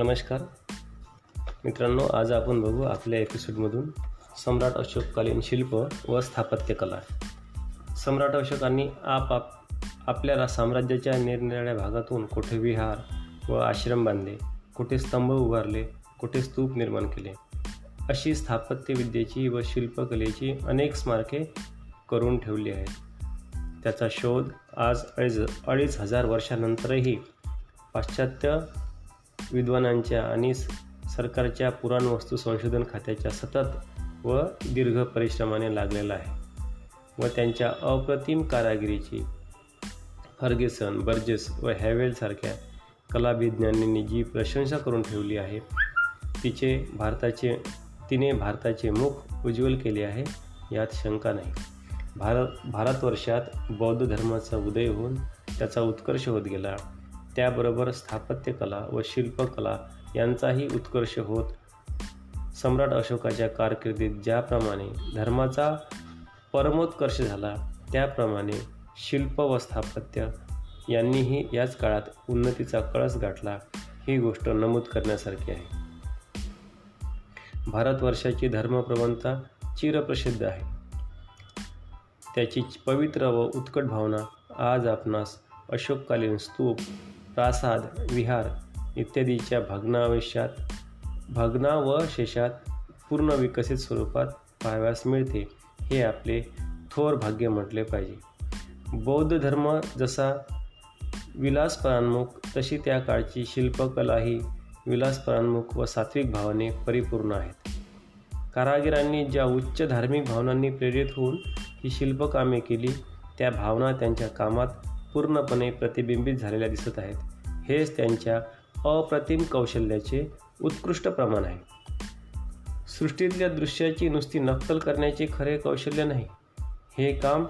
नमस्कार. मित्रांनो आज आपण बघू आपल्या एपिसोडमधून सम्राट अशोककालीन शिल्प व स्थापत्यकला सम्राट अशोकांनी आप आपल्या साम्राज्याच्या निरनिराळ्या भागातून कुठे विहार व आश्रम बांधले कुठे स्तंभ उभारले कुठे स्तूप निर्माण केले अशी स्थापत्यविद्येची व शिल्पकलेची अनेक स्मारके करून ठेवली आहेत. त्याचा शोध आज अडीच अडीच हजार वर्षानंतरही पाश्चात्य विद्वानांच्या आणि सरकारच्या पुराणवस्तू संशोधन खात्याच्या सतत व दीर्घ परिश्रमाने लागलेला आहे व त्यांच्या अप्रतिम कारागिरीची फर्गेसन बर्जेस व हॅवेलसारख्या कलाभिज्ञांनी जी प्रशंसा करून ठेवली आहे तिचे भारताचे तिने भारताचे मुख उज्ज्वल केले आहे यात शंका नाही. भारत भारतवर्षात बौद्ध धर्माचा उदय होऊन त्याचा उत्कर्ष होत गेला. त्याबरोबर स्थापत्यकला व शिल्पकला यांचाही उत्कर्ष होत. सम्राट अशोकाच्या कारकिर्दीत ज्याप्रमाणे धर्माचा परमोत्कर्ष झाला त्याप्रमाणे शिल्प व स्थापत्य यांनीही याच काळात उन्नतीचा कळस गाठला ही गोष्ट नमूद करण्यासारखी आहे. भारतवर्षाची धर्मप्रवणता चिरप्रसिद्ध आहे. त्याची पवित्र व उत्कट भावना आज आपणास अशोककालीन स्तूप प्रासाद विहार इत्यादीच्या भग्नावेशात भग्ना व शेषात पूर्ण विकसित स्वरूपात पाहाव्यास मिळते. हे आपले थोर भाग्य म्हटले पाहिजे. बौद्ध धर्म जसा विलासपरान्मुख तशी त्या काळची शिल्पकलाही विलासपरान्मुख व सात्विक भावाने परिपूर्ण आहेत. कारागिरांनी ज्या उच्च धार्मिक भावनांनी प्रेरित होऊन ही शिल्पकामे केली त्या भावना त्यांच्या कामात पूर्णपणे प्रतिबिंबित झालेल्या दिसत आहेत. हेच त्यांच्या अप्रतिम कौशल्याचे उत्कृष्ट प्रमाण आहे. सृष्टीतल्या दृश्याची नुसती नक्कल करण्याचे खरे कौशल्य नाही. हे काम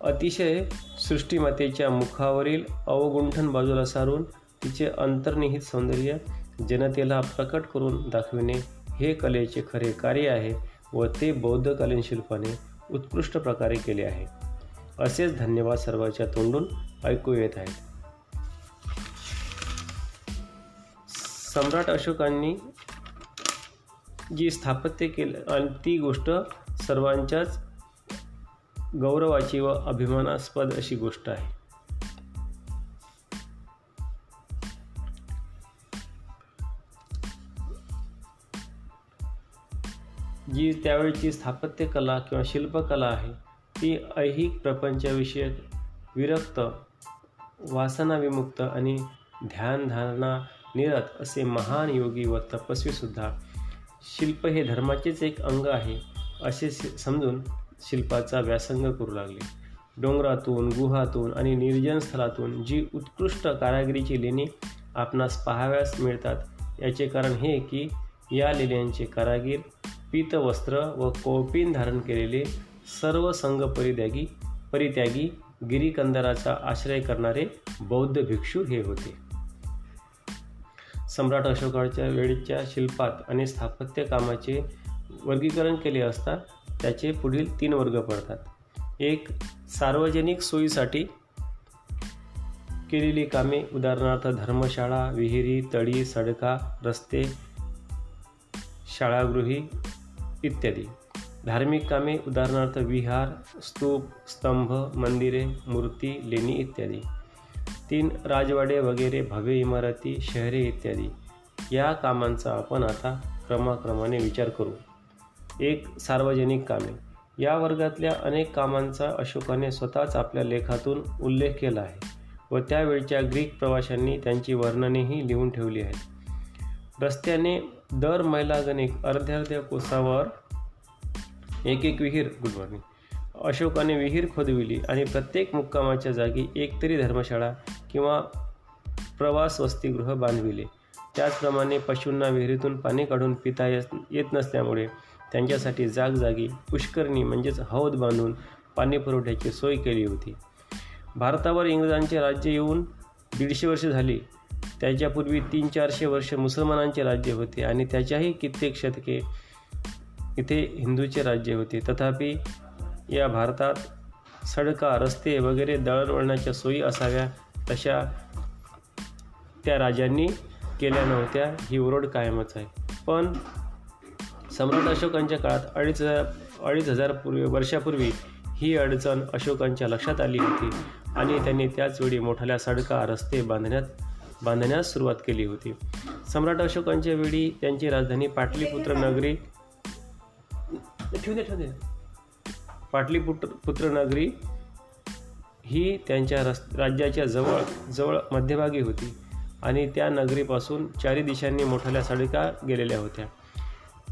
अतिशय सृष्टीमातेच्या मुखावरील अवगुंठन बाजूला सारून तिचे अंतर्निहित सौंदर्य जनतेला प्रकट करून दाखविणे हे कलेचे खरे कार्य आहे व ते बौद्धकालीन शिल्पाने उत्कृष्ट प्रकारे केले आहे. असेच धन्यवाद सर्वांच्या तोंडून ऐकू येत आहेत. सम्राट अशोकांनी जी स्थापत्य केलं आणि ती गोष्ट सर्वांच्याच गौरवाची व अभिमानास्पद अशी गोष्ट आहे. जी त्यावेळची स्थापत्यकला किंवा शिल्पकला आहे ती ऐहिक प्रपंचविषयक विरक्त वासनाविमुक्त आणि ध्यानधारणा निरत असे महान योगी व तपस्वीसुद्धा शिल्प हे धर्माचेच एक अंग आहे असे समजून शिल्पाचा व्यासंग करू लागले. डोंगरातून गुहातून आणि निर्जन स्थळातून जी उत्कृष्ट कारागिरीची लेणी आपणास पाहाव्यास मिळतात याचे कारण हे की या लेण्यांचे कारागीर पीतवस्त्र व कोपीन धारण केलेले सर्व संघ परित्यागी परित्यागी गिरीकंदराचा आश्रय करणारे बौद्ध भिक्षू हे होते. सम्राट अशोकाच्या वेळेच्या शिल्पात आणि स्थापत्य कामाचे वर्गीकरण केले असता त्याचे पुढील तीन वर्ग पडतात. एक सार्वजनिक सोयीसाठी केलेली कामे उदाहरणार्थ धर्मशाळा विहिरी तळी सडका रस्ते शाळागृही इत्यादी. धार्मिक कामे उदाहरणार्थ विहार स्तूप स्तंभ मंदिरे मूर्ती लेणी इत्यादी. तीन राजवाडे वगैरे भव्य इमारती शहरे इत्यादी. या कामांचा आपण आता क्रमाक्रमाने विचार करू. एक सार्वजनिक कामे. या वर्गातल्या अनेक कामांचा अशोकाने स्वतःच आपल्या लेखातून उल्लेख केला आहे व त्यावेळच्या ग्रीक प्रवाशांनी त्यांची वर्णनेही लिहून ठेवली आहेत. रस्त्याने दर मैलागणिक अर्ध्या अर्ध्या कोसावर एक एक विहीर गुड मॉर्निंग अशोकाने विहीर खोदविली आणि प्रत्येक मुक्कामाच्या जागी एकतरी धर्मशाळा किंवा प्रवास वसतिगृह बांधविले. त्याचप्रमाणे पशूंना विहिरीतून पाणी काढून पिता येत नसल्यामुळे त्यांच्यासाठी जागजागी पुष्करणी म्हणजेच हौद बांधून पाणी पुरवठ्याची सोय केली होती. भारतावर इंग्रजांचे राज्य येऊन दीडशे वर्ष झाली. त्याच्यापूर्वी तीन चारशे वर्ष मुसलमानांचे राज्य होते आणि त्याच्याही कित्येक शतके इथे हिंदूचे राज्य होते. तथापि या भारतात सडका रस्ते वगैरे दळणवळणाच्या सोयी असाव्या तशा त्या राजांनी केल्या नव्हत्या. ही ओरड कायमच आहे. पण सम्राट अशोकांच्या काळात अडीच हजार अडीच हजार पूर्वी वर्षापूर्वी ही अडचण अशोकांच्या लक्षात आली होती आणि त्यांनी त्याचवेळी मोठाल्या सडका रस्ते बांधण्यात बांधण्यास सुरुवात केली होती. सम्राट अशोकांच्या वेळी त्यांची राजधानी पाटलीपुत्र नगरी ठेवू दे ठेवू दे. पाटलीपुत्र पुत्रनगरी ही त्यांच्या रस राज्याच्या जवळ जवळ मध्यभागी होती आणि त्या नगरीपासून चारी दिशांनी मोठ्या सडका गेलेल्या होत्या.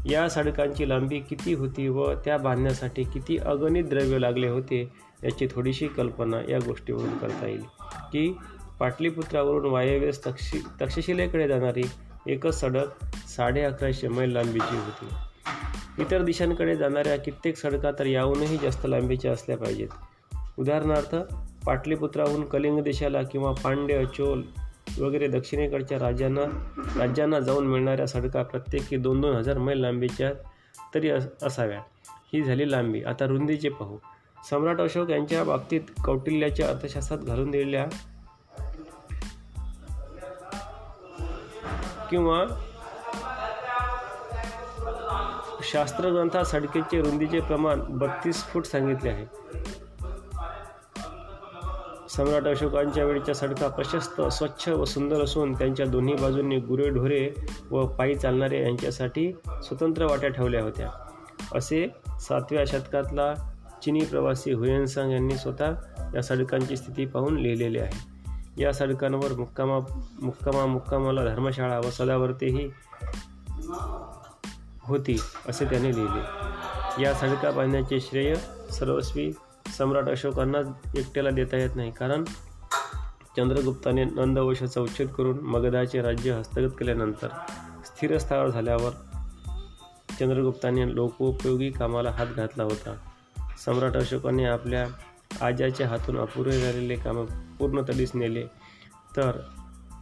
या सडकांची लांबी किती होती व त्या बांधण्यासाठी किती अगणित द्रव्य लागले होते याची थोडीशी कल्पना या गोष्टीवरून करता येईल. की पाटलीपुत्रावरून वायव्यस तक्षि तक्षशिलेकडे जाणारी एकच सडक साडे अकराशे मैल लांबीची होती. इतर दिशांकडे जाणाऱ्या कित्येक सडका तर याहूनही जास्त लांबीच्या असल्या पाहिजेत. उदाहरणार्थ पाटलीपुत्राहून कलिंग देशाला किंवा पांड्य चोल वगैरे दक्षिणेकडच्या राज्यांना राज्यांना जाऊन मिळणाऱ्या सडका प्रत्येकी दोन दोन हजार मैल लांबीच्या तरी अस असाव्या ही झाली लांबी. आता रुंदीचे पाहू. सम्राट अशोक यांच्या बाबतीत कौटिल्याच्या अर्थशास्त्रात घालून दिलेल्या किंवा शास्त्रग्रंथात सडकेचे रुंदीचे प्रमाण बत्तीस फूट सांगितले आहे. सम्राट अशोकांच्या वेळच्या सडका प्रशस्त स्वच्छ व सुंदर असून त्यांच्या दोन्ही बाजूंनी गुरेढोरे व पायी चालणारे यांच्यासाठी स्वतंत्र वाट्या ठेवल्या होत्या. असे सातव्या शतकातला चिनी प्रवासी हुयनसांग यांनी स्वतः या सडकांची स्थिती पाहून लिहिलेले आहे. या सडकांवर मुक्कामा मुक्कामा मुक्कामाला धर्मशाळा व सदावर्तेही होती असे त्याने लिहिले. या सडका बांधण्याचे श्रेय सर्वस्वी सम्राट अशोकांना एकट्याला देता येत नाही. कारण चंद्रगुप्ताने नंदवंशाचा उच्छेद करून मगधाचे राज्य हस्तगत केल्यानंतर स्थिरस्थावर झाल्यावर चंद्रगुप्ताने लोकोपयोगी कामाला हात घातला होता. सम्राट अशोकाने आपल्या आजाच्या हातून अपुरे झालेले कामं पूर्णतडीस नेले. तर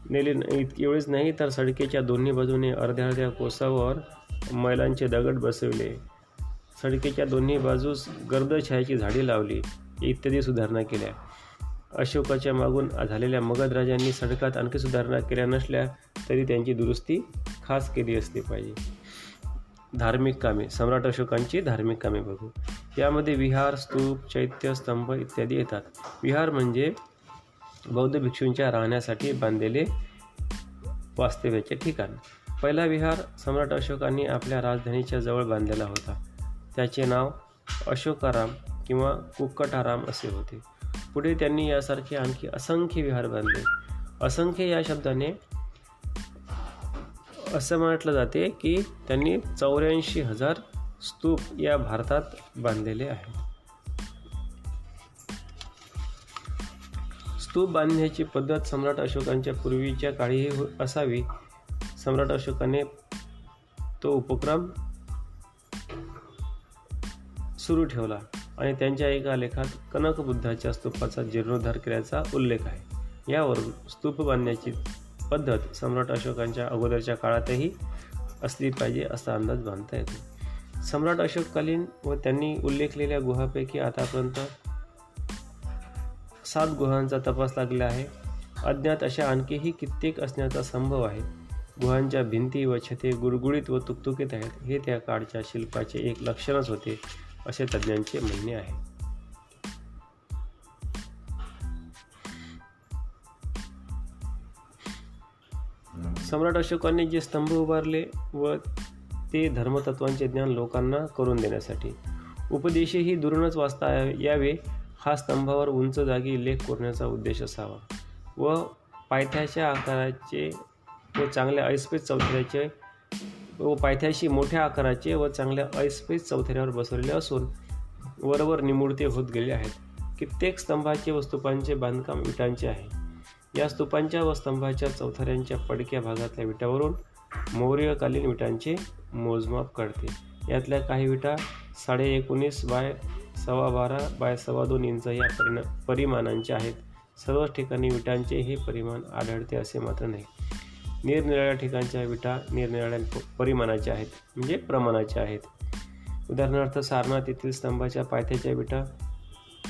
नेले एवढेच नाही तर सडकेच्या दोन्ही बाजूने अर्ध्या अर्ध्या कोसावर मैलांचे दगड बसवले. सडकेच्या दोन्ही बाजूस गर्दछायाची झाडे लावली. इत्यादी सुधारणा केल्या. अशोकाच्या मागून झालेल्या मगध राजांनी सडकात आणखी सुधारणा केल्या नसल्या तरी त्यांची दुरुस्ती खास केली असली पाहिजे. धार्मिक कामे सम्राट अशोकांची धार्मिक कामे बघू. यामध्ये विहार स्तूप चैत्य स्तंभ इत्यादी येतात. विहार म्हणजे बौद्ध भिक्षूंच्या राहण्यासाठी बांधलेले वास्तव्याचे ठिकाण. पहिला विहार सम्राट अशोकांनी आपल्या राजधानीच्या जवळ बांधलेला होता. त्याचे नाव अशोकाराम किंवा कुक्कटाराम असे होते. पुढे त्यांनी यासारखे आणखी असंख्य विहार बांधले. असंख्य या शब्दाने असं म्हटलं जाते की त्यांनी चौऱ्याऐंशी हजार स्तूप या भारतात बांधलेले आहे. स्तूप बांधण्याची पद्धत सम्राट अशोकांच्या पूर्वीच्या काळीही असावी सम्राट अशोकाने तो उपक्रम सुरू ठेवला आणि त्यांच्या एका लेखात कनक बुद्धाच्या स्तूपाचा जीर्णोद्धार केल्याचा उल्लेख आहे. यावरून स्तूप बांधण्याची पद्धत सम्राट अशोकांच्या अगोदरच्या काळातही असली पाहिजे असा अंदाज बांधता येतो. सम्राट अशोककालीन व त्यांनी उल्लेखलेल्या गुहापैकी आतापर्यंत सात गुहांचा तपास लागला आहे. अज्ञात अशा आणखीही कित्येक असण्याचा संभव आहे. गुहांच्या भिंती व छते गुळगुळीत व तुकतुकीत आहेत. हे त्या काळच्या शिल्पाचे एक लक्षणच होते असे तज्ज्ञांचे म्हणणे आहे. सम्राट अशोकांनी जे स्तंभ उभारले व ते धर्मतत्वांचे ज्ञान लोकांना करून देण्यासाठी उपदेशही दुरूनच वाचता यावे हा स्तंभावर उंच जागी लेख कोरण्याचा उद्देश असावा व पायथ्याच्या आकाराचे व चांगल्या ऐसपेस चौथऱ्याचे व पायथ्याशी मोठ्या आकाराचे व चांगल्या ऐसपेस चौथऱ्यावर बसवलेले असून वरवर निमुळते होत गेले आहेत. कित्येक स्तंभाचे व स्तूपांचे बांधकाम विटांचे आहे. या स्तूपांच्या व स्तंभाच्या चौथऱ्यांच्या पडक्या भागातल्या विटावरून मौर्यकालीन विटांचे मोजमाप कळते यातल्या काही विटा साडे एकोणीस बाय सव्वा बारा बाय सव्वा दोन इंच या परिणा परिमाणांचे आहेत. सर्वच ठिकाणी विटांचे हे परिमाण आढळते असे मात्र नाही. निरनिराळ्या ठिकाणच्या विटा निरनिराळ्या परिमाणाच्या आहेत म्हणजे प्रमाणाच्या आहेत. उदाहरणार्थ सारनाथ येथील स्तंभाच्या पायथ्याच्या विटा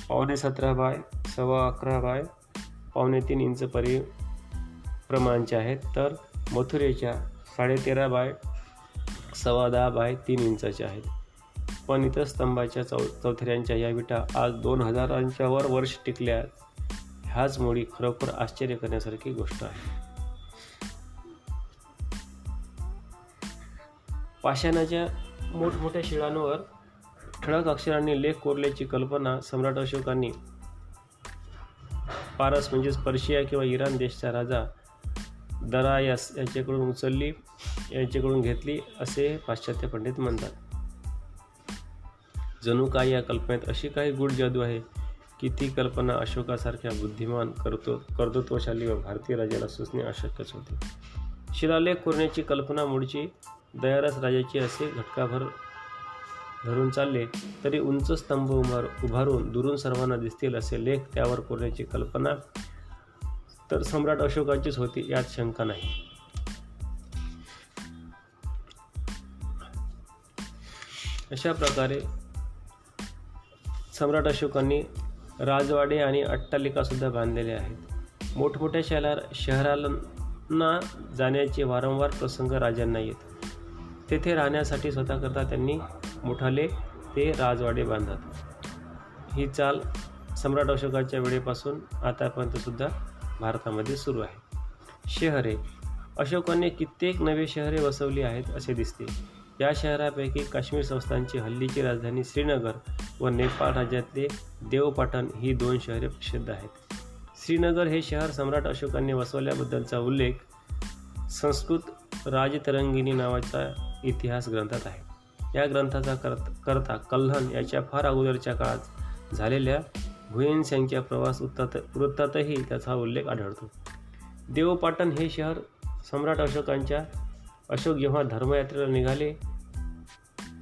पावणे सतरा बाय सव्वा अकरा बाय पावणे तीन इंच परि प्रमाणाच्या आहेत तर मथुरेच्या साडेतेरा बाय सव्वा दहा बाय तीन इंचाच्या आहेत. पण इतर स्तंभाच्या चौ चौथऱ्यांच्या या विटा आज दोन हजारांच्या वर वर्ष टिकल्या. ह्याच मुळी खरोखर आश्चर्य करण्यासारखी गोष्ट आहे. पाषाणाच्या मोठमोठ्या शिळांवर ठळक अक्षरांनी लेख कोरल्याची कल्पना सम्राट अशोकांनी. पारस म्हणजेच पर्शिया किंवा इराण देशचा राजा दरायस यांच्याकडून उचलली यांच्याकडून घेतली असे पाश्चात्य पंडित म्हणतात. जणू काय या कल्पनेत अशी काही गुढ जादू आहे की ती कल्पना अशोकासारख्या बुद्धिमान करतो कर्तृत्वशाली व भारतीय राजाला सुचणे अशक्यच होते. शिलालेख कोरण्याची कल्पना मूळची दयारस राजाची असे घटकाभर धरून चालले तरी उंच स्तंभ उभार उभारून दुरून सर्वांना दिसतील असे लेख त्यावर कोरण्याची कल्पना तर सम्राट अशोकाचीच होती यात शंका नाही. अशा प्रकारे सम्राट अशोकांनी राजवाडे आणि अट्टालिकासुद्धा बांधलेले आहेत. मोठमोठ्या शहरा शहरांना जाण्याचे वारंवार प्रसंग राजांना येत. तेथे राहण्यासाठी स्वतःकरता त्यांनी मोठाले ते राजवाडे बांधतात ही चाल सम्राट अशोकाच्या वेळेपासून आतापर्यंतसुद्धा भारतामध्ये सुरू आहे. शहरे अशोकाने कित्येक नवे शहरे वसवली आहेत असे दिसते. या शहरापैकी काश्मीर संस्थांची हल्लीची राजधानी श्रीनगर व नेपाळ राज्यातले देवपाटण ही दोन शहरे प्रसिद्ध आहेत. श्रीनगर हे शहर सम्राट अशोकाने वसवल्याबद्दलचा उल्लेख संस्कृत राजतरंगिणी नावाच्या इतिहास ग्रंथात आहे. या ग्रंथाचा करता कल्हण याच्या फार अगोदरच्या काळात झालेल्या भुयनसेंगच्या प्रवास वृत्तात वृत्तातही त्याचा उल्लेख आढळतो. देवपाटण हे शहर सम्राट अशोकांच्या अशोक जेव्हा धर्मयात्रेला निघाले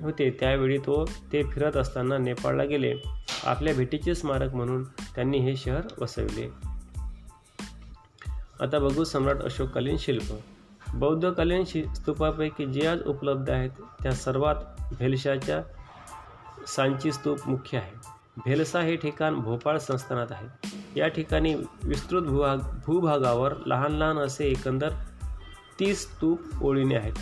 होते त्यावेळी तो ते फिरत असताना नेपाळला गेले. आपल्या भेटीचे स्मारक म्हणून त्यांनी हे शहर वसविले. आता बघू सम्राट अशोककालीन शिल्प. बौद्धकालीन शि स्तूपापैकी जे आज उपलब्ध आहेत त्या सर्वात भेलशाच्या सांची स्तूप मुख्य आहे. भेलसा हे ठिकाण भोपाळ संस्थानात आहे. या ठिकाणी विस्तृत भूभाग भूभागावर लहान लहान असे एकंदर तीस स्तूप ओळीने आहेत.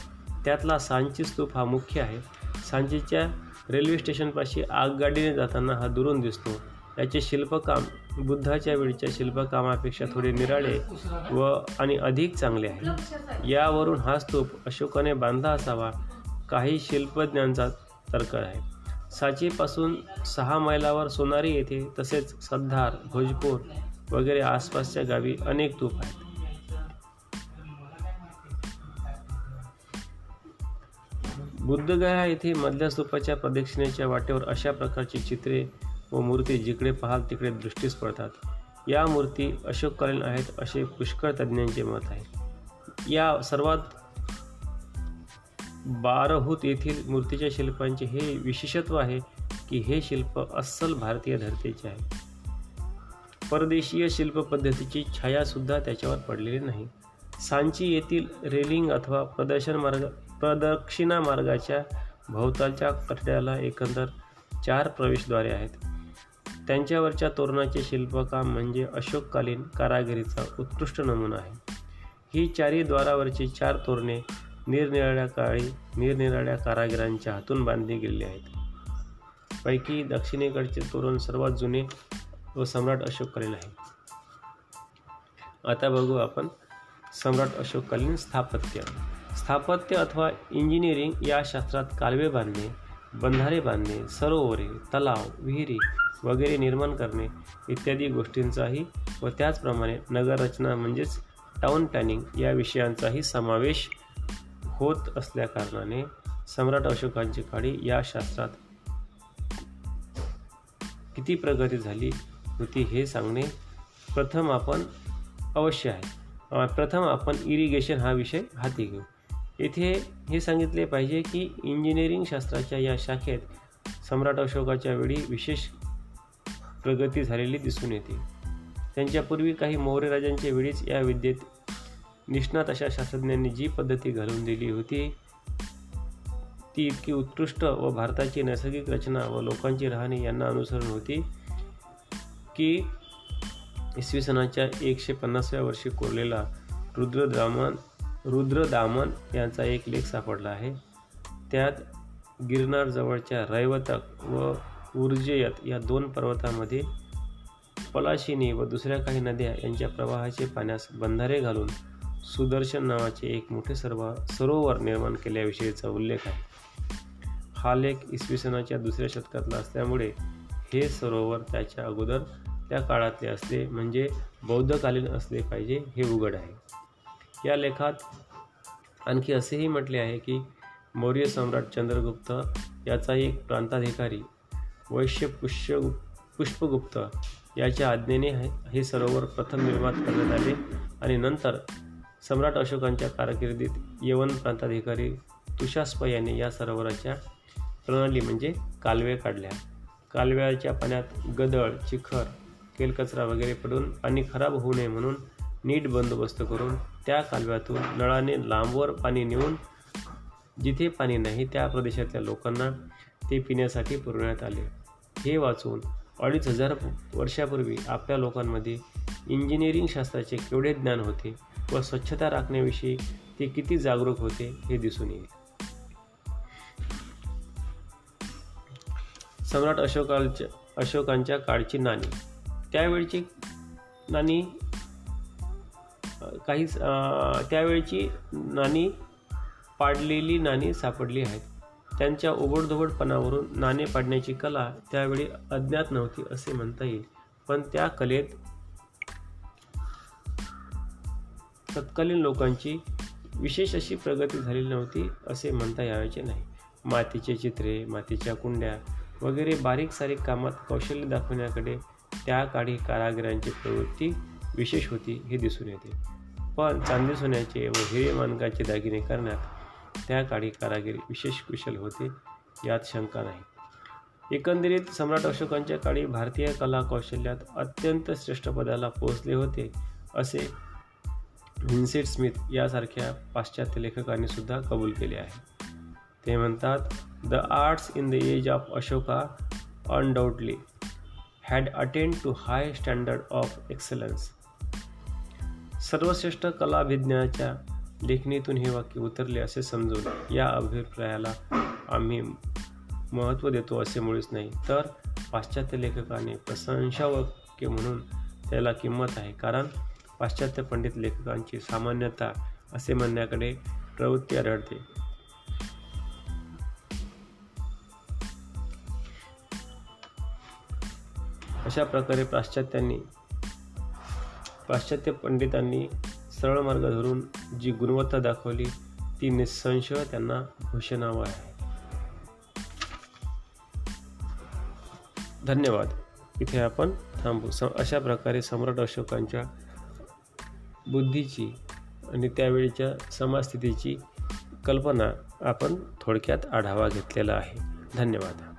त्यातला सांची स्तूप हा मुख्य आहे. सांचीच्या रेल्वे स्टेशनपाशी आगगाडीने जाताना हा दुरून दिसतो. याचे शिल्पकाम बुद्धाच्या वेळच्या शिल्पकामापेक्षा थोडे निराळे व आणि अधिक चांगले आहे. यावरून हा स्तूप अशोकाने बांधला असावा काही शिल्पज्ञांचा तर्क आहे. साचीपासून सहा मैलावर सोनारी येथे तसेच सद्धार भोजपूर वगैरे आसपासच्या गावी अनेक तूप आहेत. बुद्धगया येथे मधल्या स्तूपाच्या प्रदक्षिणेच्या वाटेवर अशा प्रकारची चित्रे व मूर्ती जिकडे पाहाल तिकडे दृष्टीस पडतात. या मूर्ती अशोककालीन आहेत असे पुष्कळ तज्ज्ञांचे मत आहे. या सर्वात बारहूत येथील मूर्तीच्या शिल्पांचे हे विशेषत्व आहे की हे शिल्प अस्सल भारतीय धर्तीचे आहे. परदेशीय शिल्प पद्धतीची छायासुद्धा त्याच्यावर पडलेली नाही. सांची येथील रेलिंग अथवा प्रदर्शन मार्ग प्रदक्षिणा मार्गाच्या भोवतालच्या कठड्याला एकंदर चार प्रवेशद्वारे आहेत. त्यांच्यावरच्या तोरणाचे शिल्पकाम म्हणजे अशोककालीन कारागिरीचा उत्कृष्ट नमुना आहे. ही चारी द्वारावरची चार तोरणे निरनिराळ्या काळी निरनिराळ्या कारागिरांच्या हातून बांधली गेलेली आहेत. पैकी दक्षिणेकडचे तोरण सर्वात जुने व सम्राट अशोककालीन आहे. आता बघू आपण सम्राट अशोककालीन स्थापत्य. स्थापत्य अथवा इंजिनिअरिंग या शास्त्रात कालवे बांधणे बंधारे बांधणे सरोवरे तलाव विहिरी वगैरे निर्माण करणे इत्यादी गोष्टींचाही व त्याचप्रमाणे नगररचना म्हणजेच टाउन प्लॅनिंग या विषयांचाही समावेश होत असल्याकारणाने सम्राट अशोकांची काळी या शास्त्रात किती प्रगती झाली होती हे सांगणे प्रथम आपण अवश्य आहे. प्रथम आपण इरिगेशन हा विषय हाती घेऊ. येथे हे सांगितले पाहिजे की इंजिनिअरिंग शास्त्राच्या या शाखेत सम्राट अशोकाच्या वेळी विशेष प्रगती झालेली दिसून येते. त्यांच्यापूर्वी काही मौर्य राजांच्या वेळीच या विद्येत निष्णात अशा शास्त्रज्ञांनी जी पद्धती घालून दिली होती ती इतकी उत्कृष्ट व भारताची नैसर्गिक रचना व लोकांची राहणी यांना अनुसरण होती की इसवी सणाच्या एकशे पन्नासव्या वर्षी कोरलेला रुद्रदामन रुद्रदामन यांचा एक लेख सापडला आहे. त्यात गिरनारजवळच्या रैवतक व उर्जयत या दोन पर्वतामध्ये पलाशिनी व दुसऱ्या काही नद्या यांच्या प्रवाहाचे पाण्यास बंधारे घालून सुदर्शन नावाचे एक मोठे सर्व सरोवर निर्माण केल्याविषयीचा उल्लेख आहे. हा लेख इसवी सनाच्या दुसऱ्या शतकातला असल्यामुळे हे सरोवर त्याच्या अगोदर त्या काळातले असले म्हणजे बौद्धकालीन असले पाहिजे हे उघड आहे. या लेखात आणखी असेही म्हटले आहे की मौर्य सम्राट चंद्रगुप्त याचा एक प्रांताधिकारी वैश्य पुष्य पुष्पगुप्त याच्या आज्ञेने हे सरोवर प्रथम निर्माण करण्यात आले आणि नंतर सम्राट अशोकांच्या कारकिर्दीत यवन प्रांताधिकारी तुषास्प याने या सरोवराच्या प्रणाली म्हणजे कालवे काढल्या. कालव्याच्या पाण्यात गदळ चिखर केलकचरा वगैरे पडून पाणी खराब होऊ नये म्हणून नीट बंदोबस्त करून त्या कालव्यातून नळाने लांबवर पाणी नेऊन जिथे पाणी नाही त्या प्रदेशातल्या लोकांना ते पिण्यासाठी पुरवण्यात आले. हे वाचून अडीच हजार वर्षापूर्वी आपल्या लोकांमध्ये इंजिनिअरिंग शास्त्राचे केवढे ज्ञान होते व स्वच्छता राखण्याविषयी ते किती जागरूक होते हे दिसून येईल. सम्राट अशोकाच्या अशोकांच्या काळची नाणी. त्यावेळची नाणी काही त्यावेळची नाणी पाडलेली नाणी सापडली आहेत. त्यांच्या ओबडधोबडपणावरून नाणे पाडण्याची कला त्यावेळी अज्ञात नव्हती असे म्हणता येईल. पण त्या कलेत तत्कालीन लोकांची विशेष अशी प्रगती झालेली नव्हती असे म्हणता यावायचे नाही. मातीचे चित्रे मातीच्या कुंड्या वगैरे बारीक सारीक कामात कौशल्य दाखवण्याकडे त्या काळी कारागिरांची प्रवृत्ती विशेष होती हे दिसून येते. पण चांदी सोन्याचे व हिरे मानकाचे दागिने करण्यात त्या काळी कारागीर विशेष कुशल होते यात शंका नाही. एकंदरीत सम्राट अशोकांच्या काळी भारतीय कला कौशल्यात अत्यंत श्रेष्ठ पदाला पोहोचले होते असे विन्सेट स्मिथ यासारख्या पाश्चात्य लेखकांनी सुद्धा कबूल केले आहे. ते म्हणतात the arts in the age of Ashoka undoubtedly had attend to high standard of excellence. सर्वश्रेष्ठ कलाभिज्ञाच्या लेखणीतून हे वाक्य उतरले असे समजून या अभिप्रायाला आम्ही महत्त्व देतो असे मुळीच नाही. तर पाश्चात्य लेखकाने प्रशंसावाक्य म्हणून त्याला किंमत आहे. कारण पाश्चात्य पंडित लेखकांची सामान्यता असे म्हणण्याकडे प्रवृत्ती आढळते. अशा प्रकारे पाश्चात्यांनी पाश्चात्य पंडितांनी सरळ मार्ग धरून जी गुणवत्ता दाखवली ती निसंशय त्यांना घोषणावं आहे. धन्यवाद. इथे आपण थांबू. स अशा प्रकारे सम्राट अशोकांच्या बुद्धीची आणि त्यावेळीच्या समाजस्थितीची कल्पना आपण थोडक्यात आढावा घेतलेला आहे. धन्यवाद.